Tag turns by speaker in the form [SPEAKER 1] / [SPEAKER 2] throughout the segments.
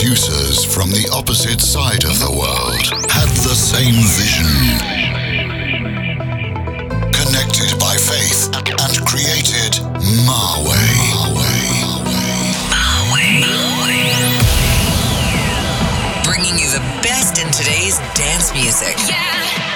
[SPEAKER 1] producers from the opposite side of the world had the same vision. Connected by faith and created Marway.
[SPEAKER 2] Bringing you the best in today's dance music. You're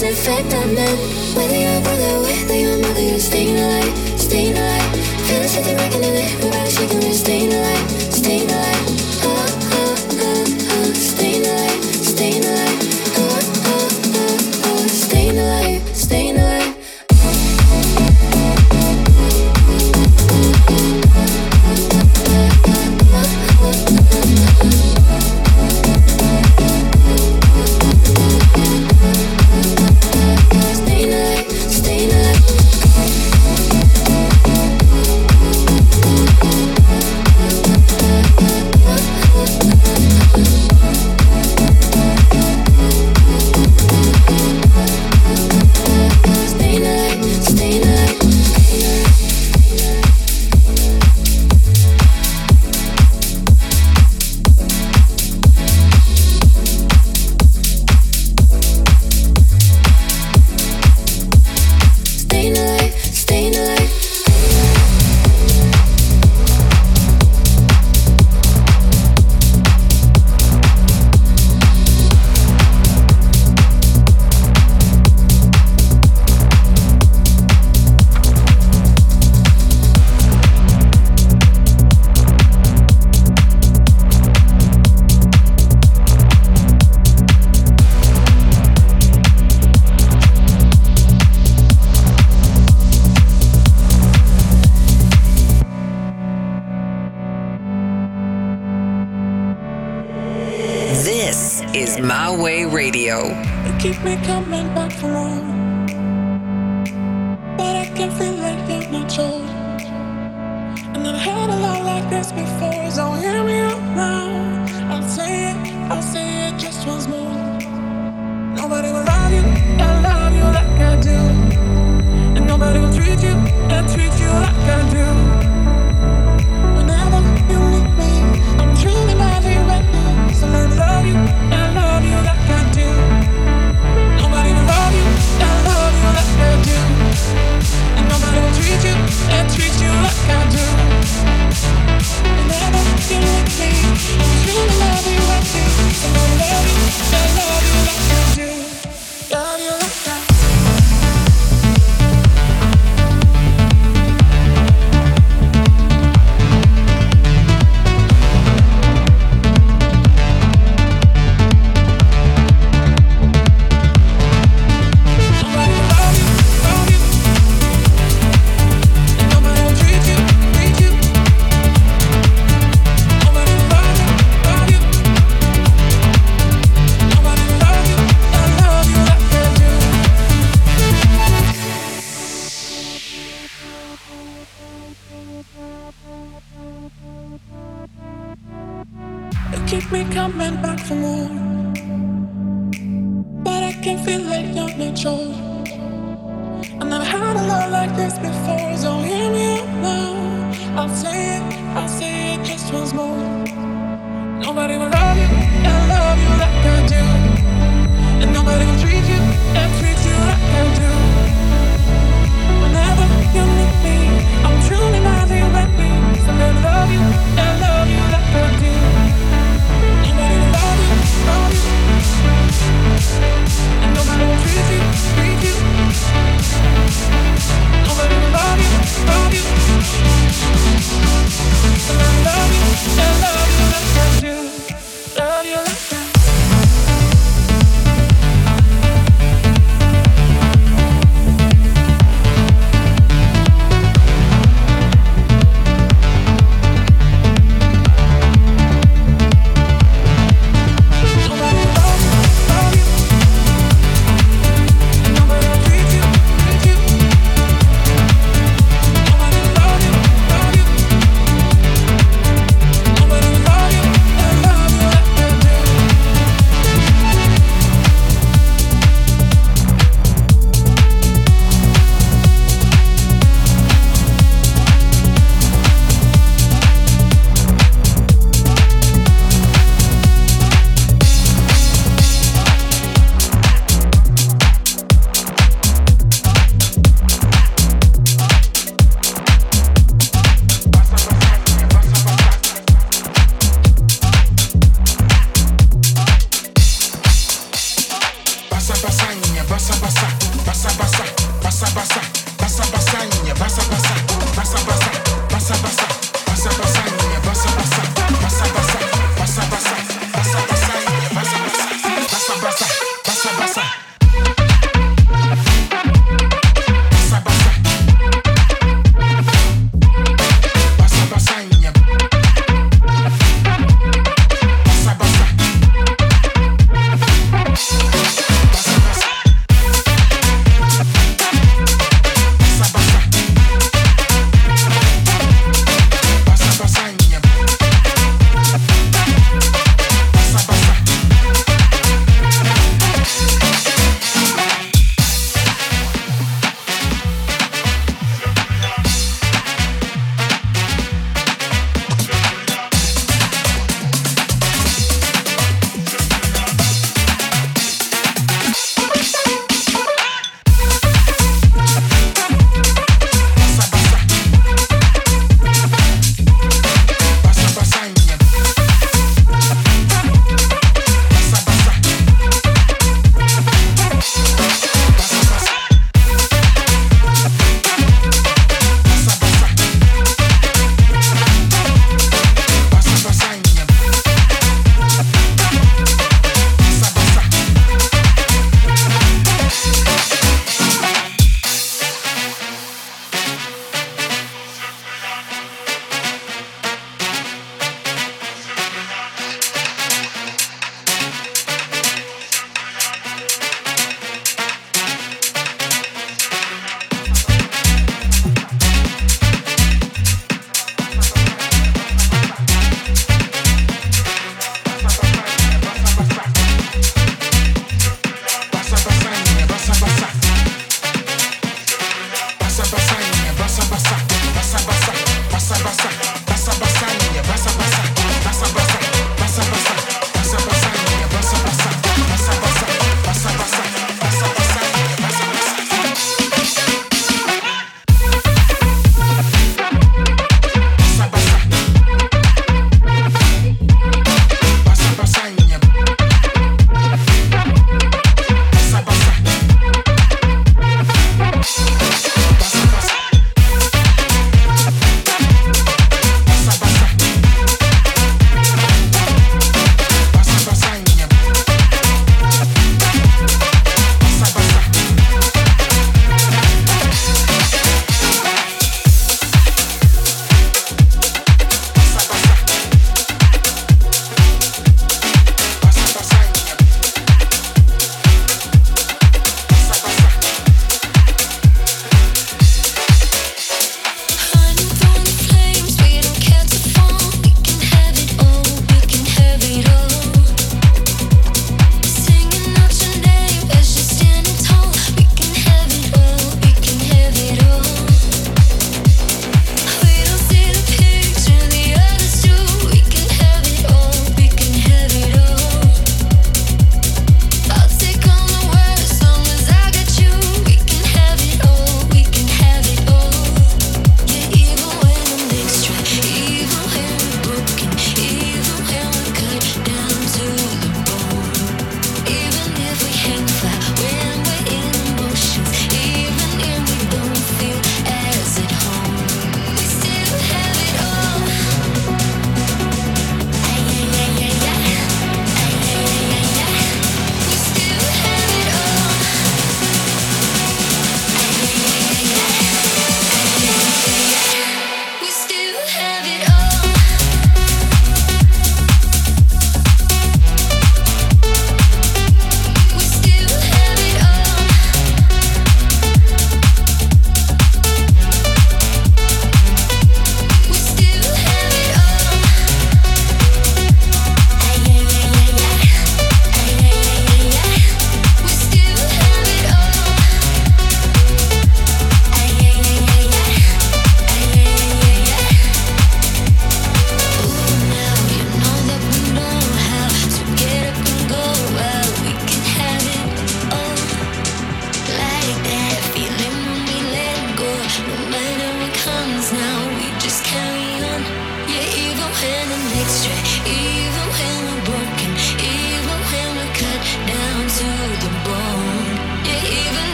[SPEAKER 3] York Times effect me coming back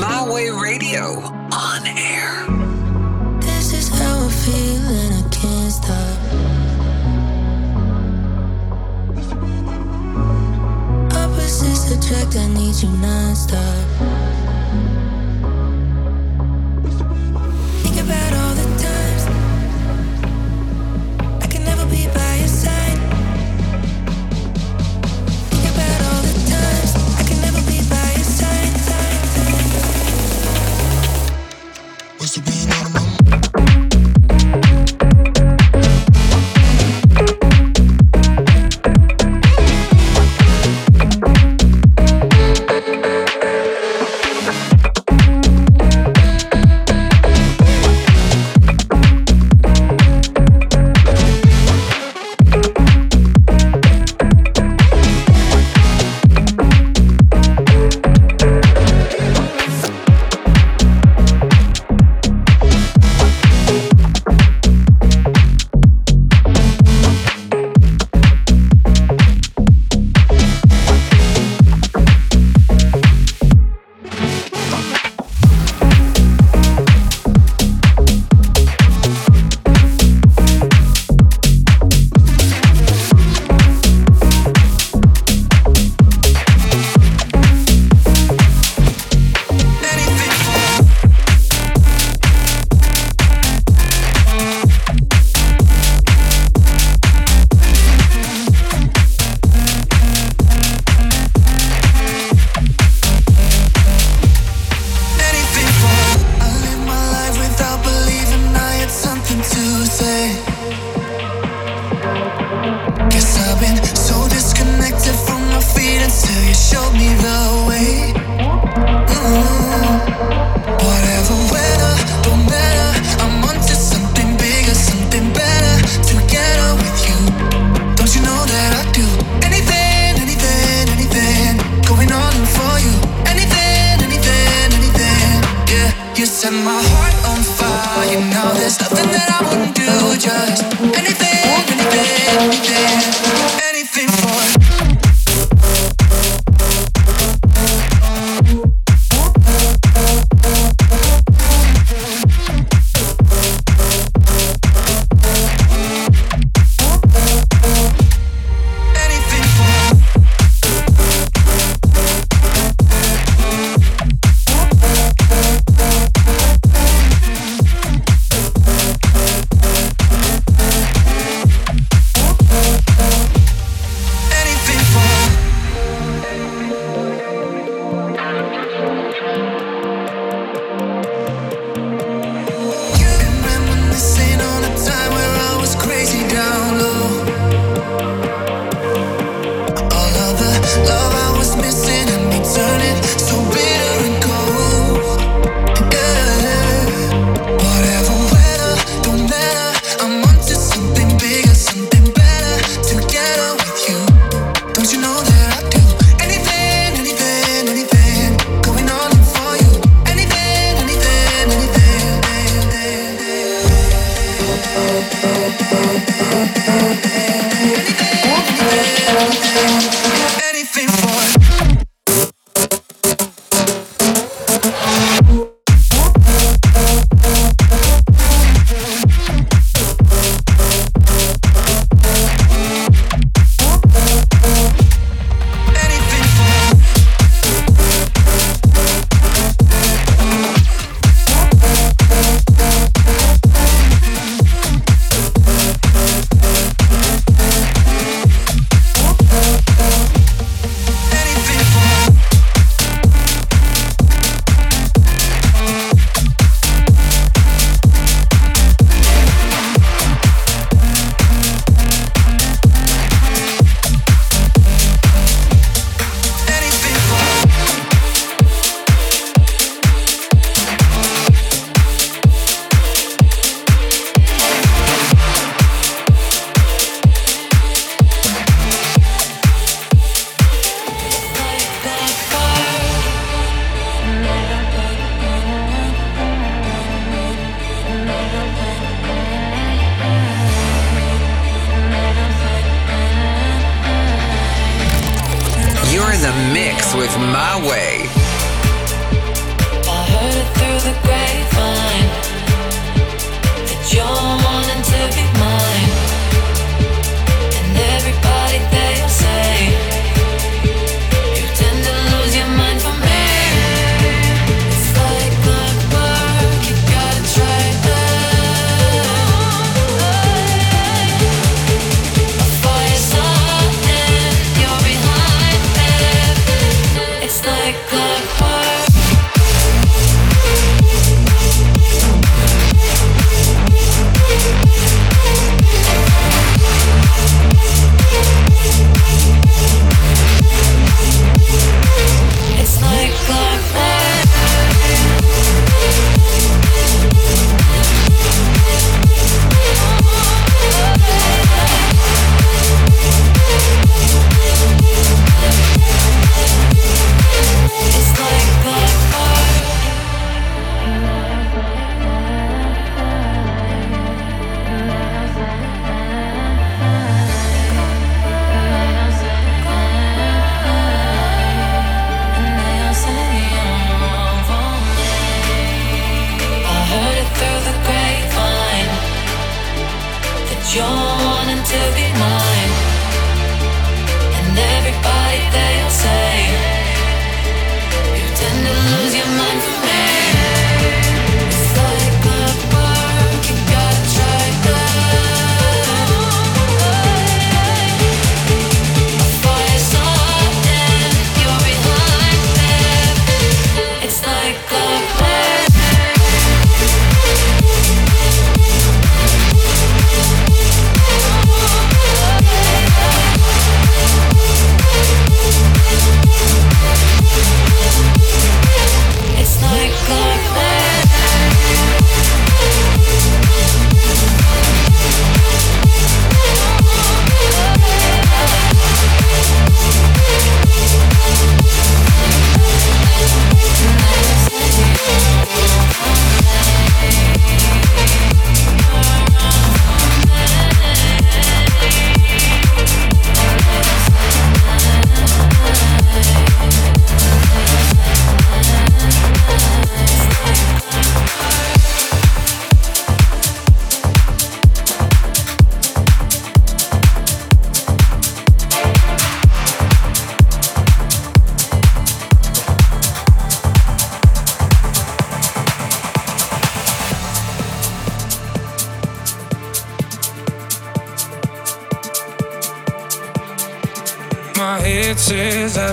[SPEAKER 3] My Way Radio on air.
[SPEAKER 4] This is
[SPEAKER 5] how I feel, and I can't stop. Opposites attract. I need you nonstop. Oh.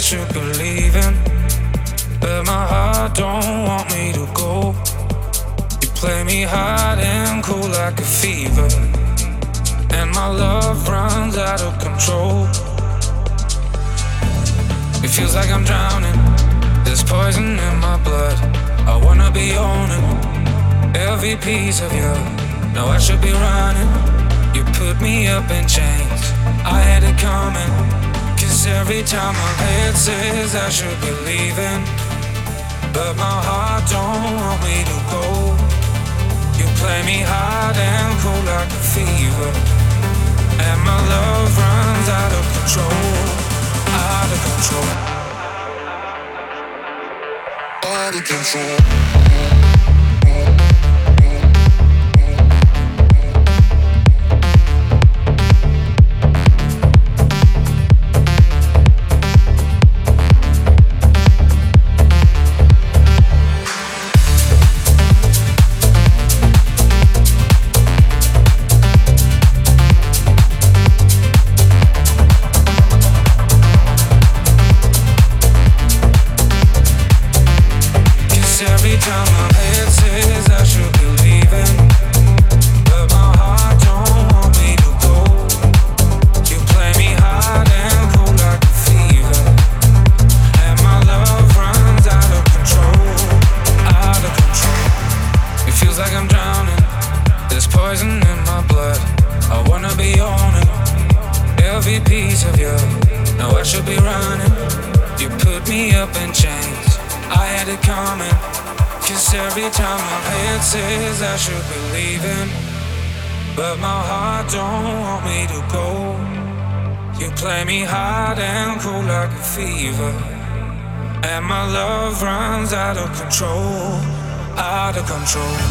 [SPEAKER 5] Should be leaving, but my heart don't want me to go. You play me hot and cool like a fever, and my love runs out of control. It feels like I'm drowning. There's poison in my blood. I wanna be owning every piece of you. Now I should be running. You put me up in chains. I had it coming. Cause every time my head says I should be leaving. But my heart don't want me to go. You play me hard and cold like a fever. And my love runs out of control. Out of control. Out of control. Control.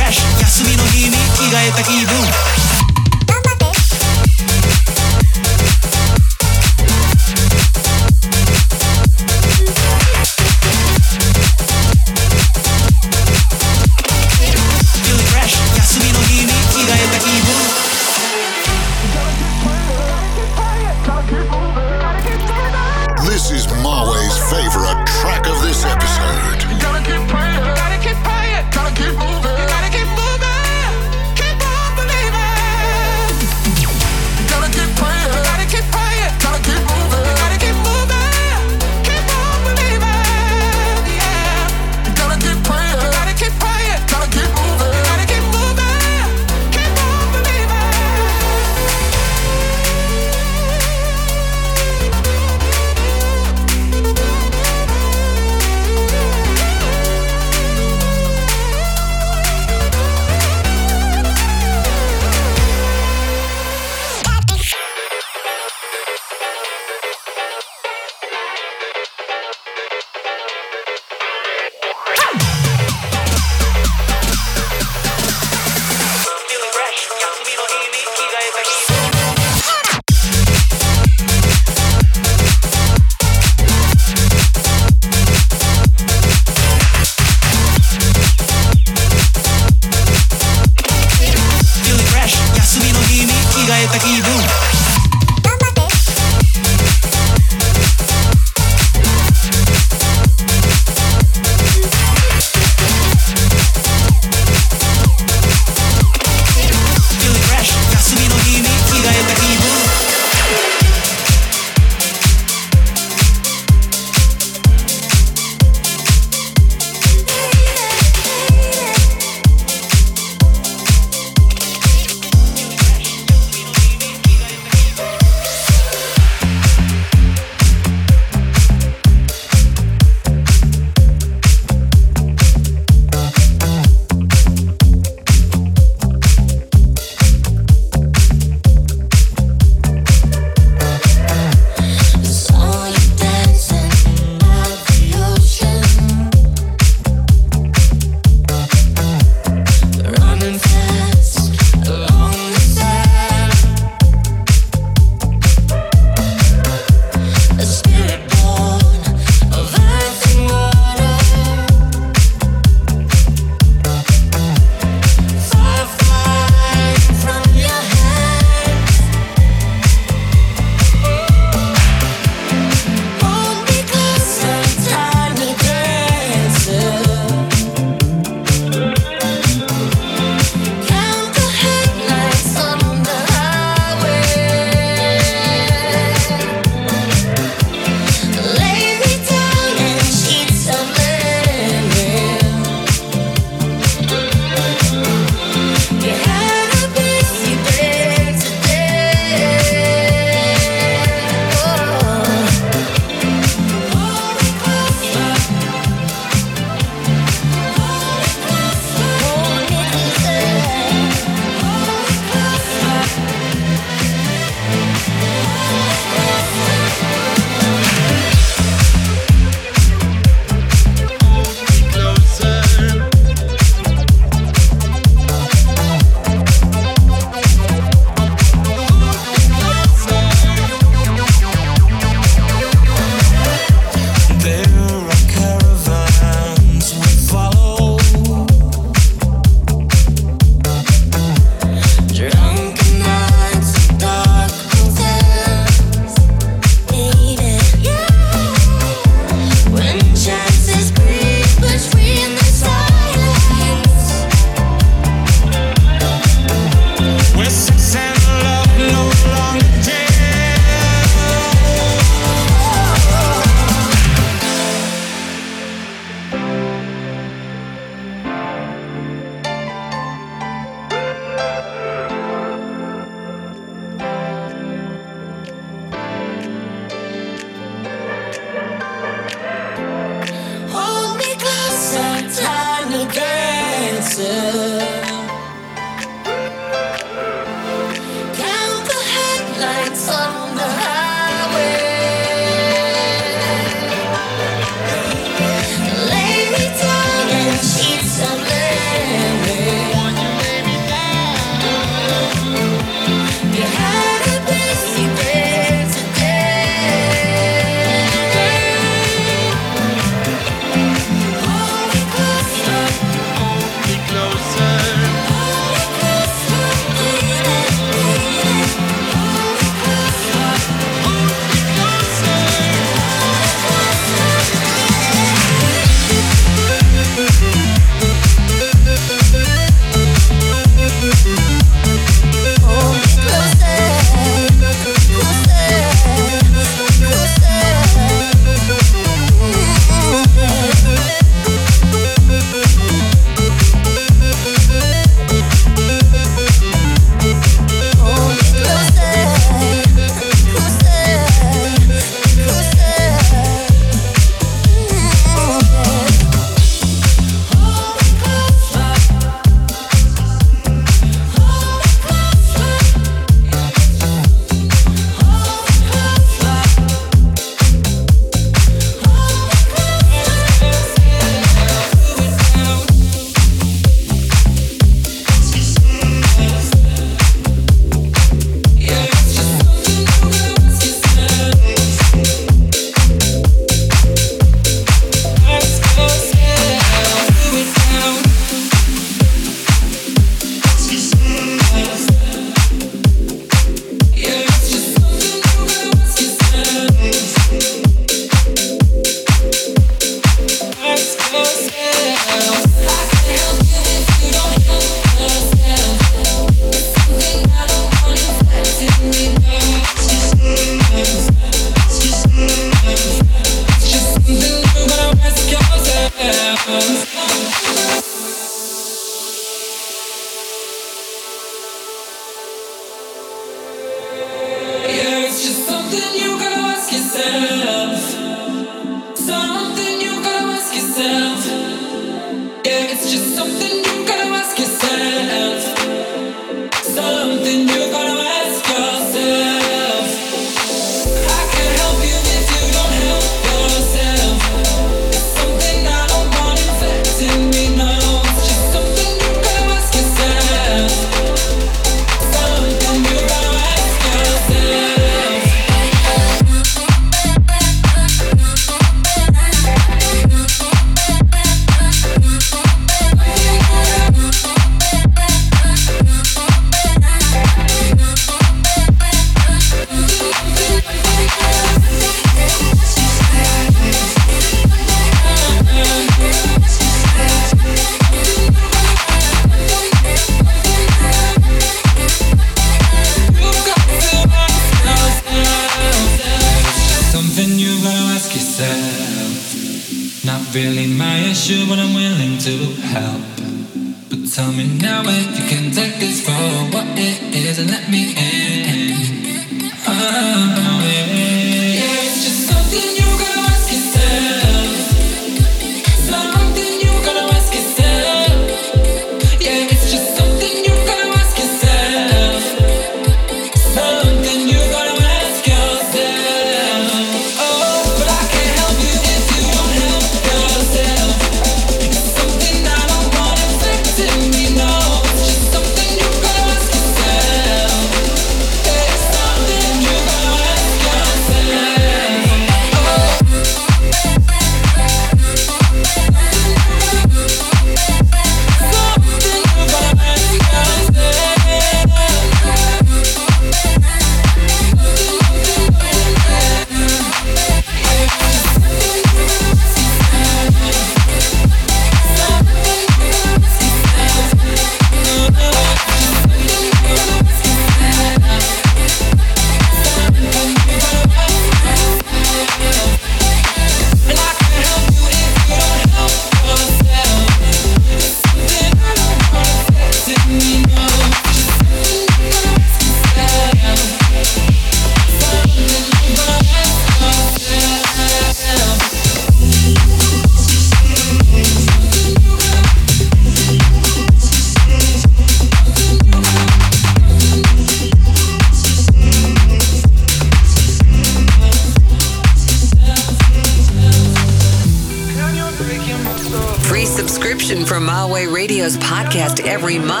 [SPEAKER 5] every
[SPEAKER 4] month.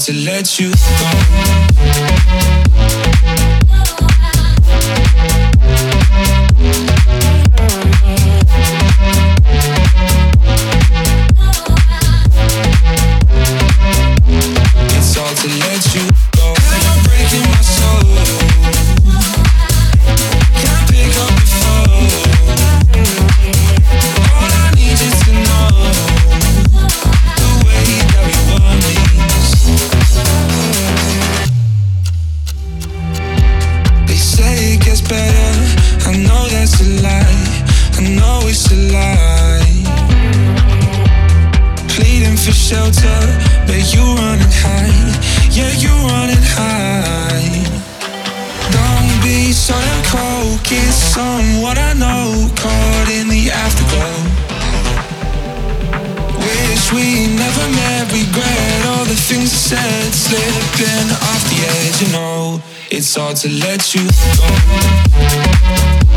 [SPEAKER 5] to let you go. focus on what I know, caught in the afterglow. Wish we never met, regret all the things I said, slipping off the edge, you know. It's hard to let you go.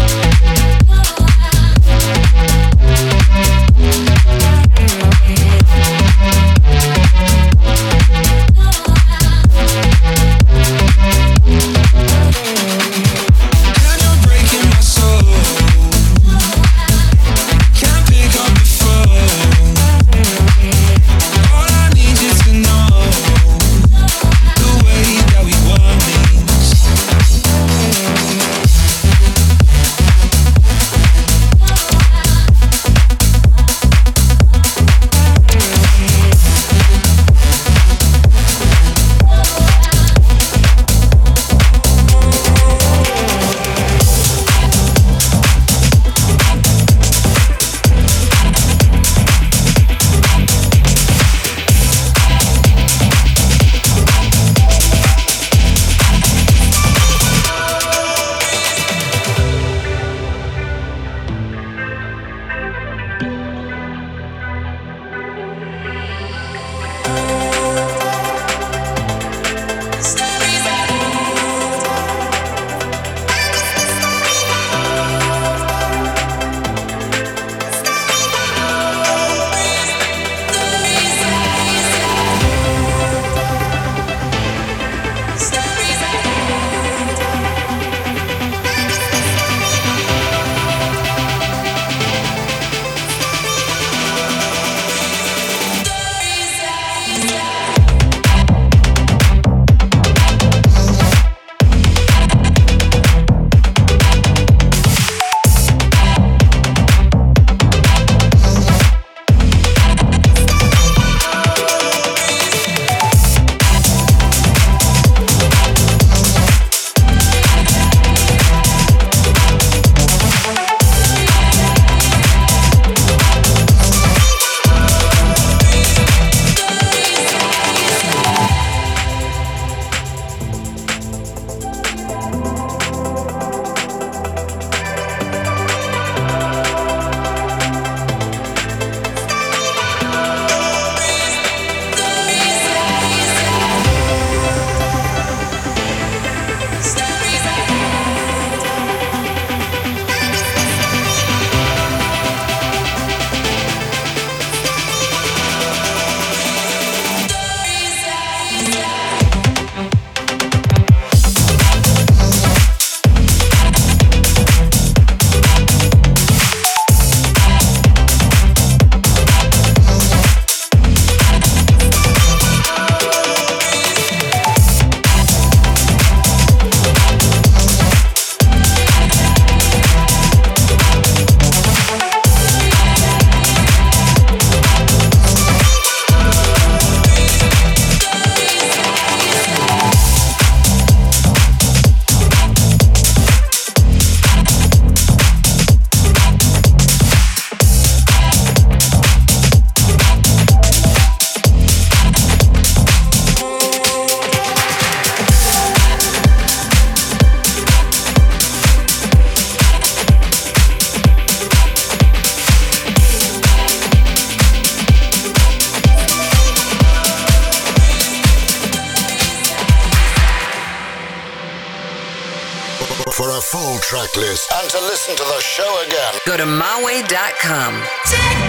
[SPEAKER 1] track list and to listen to the show again,
[SPEAKER 4] go to myway.com.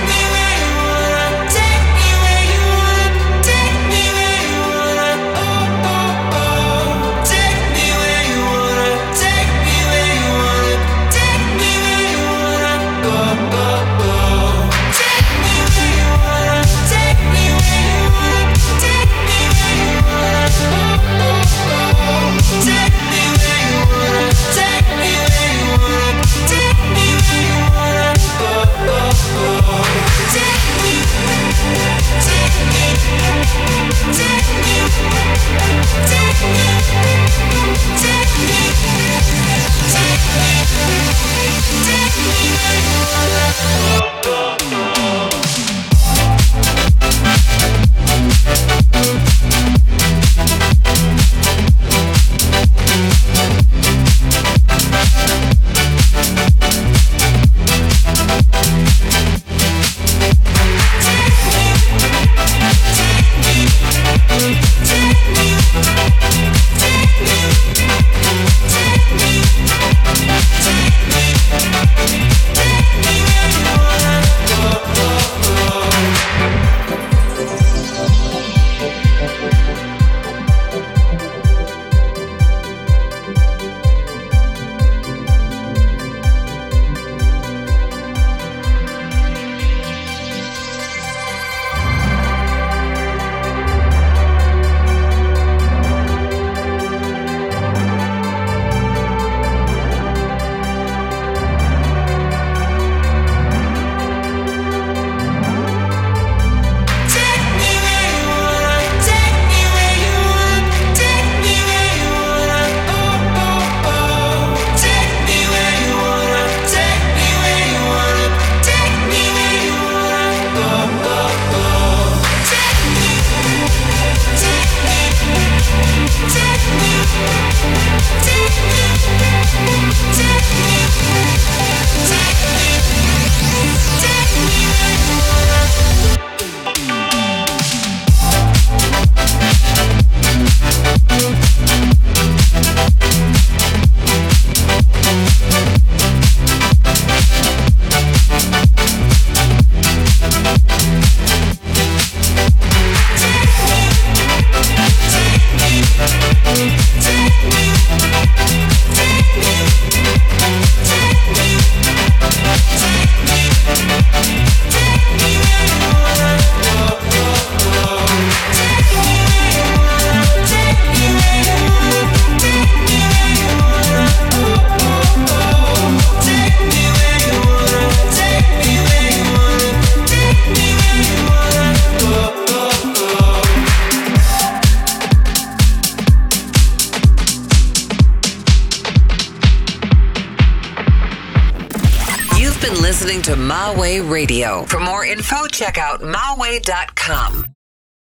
[SPEAKER 4] check out malway.com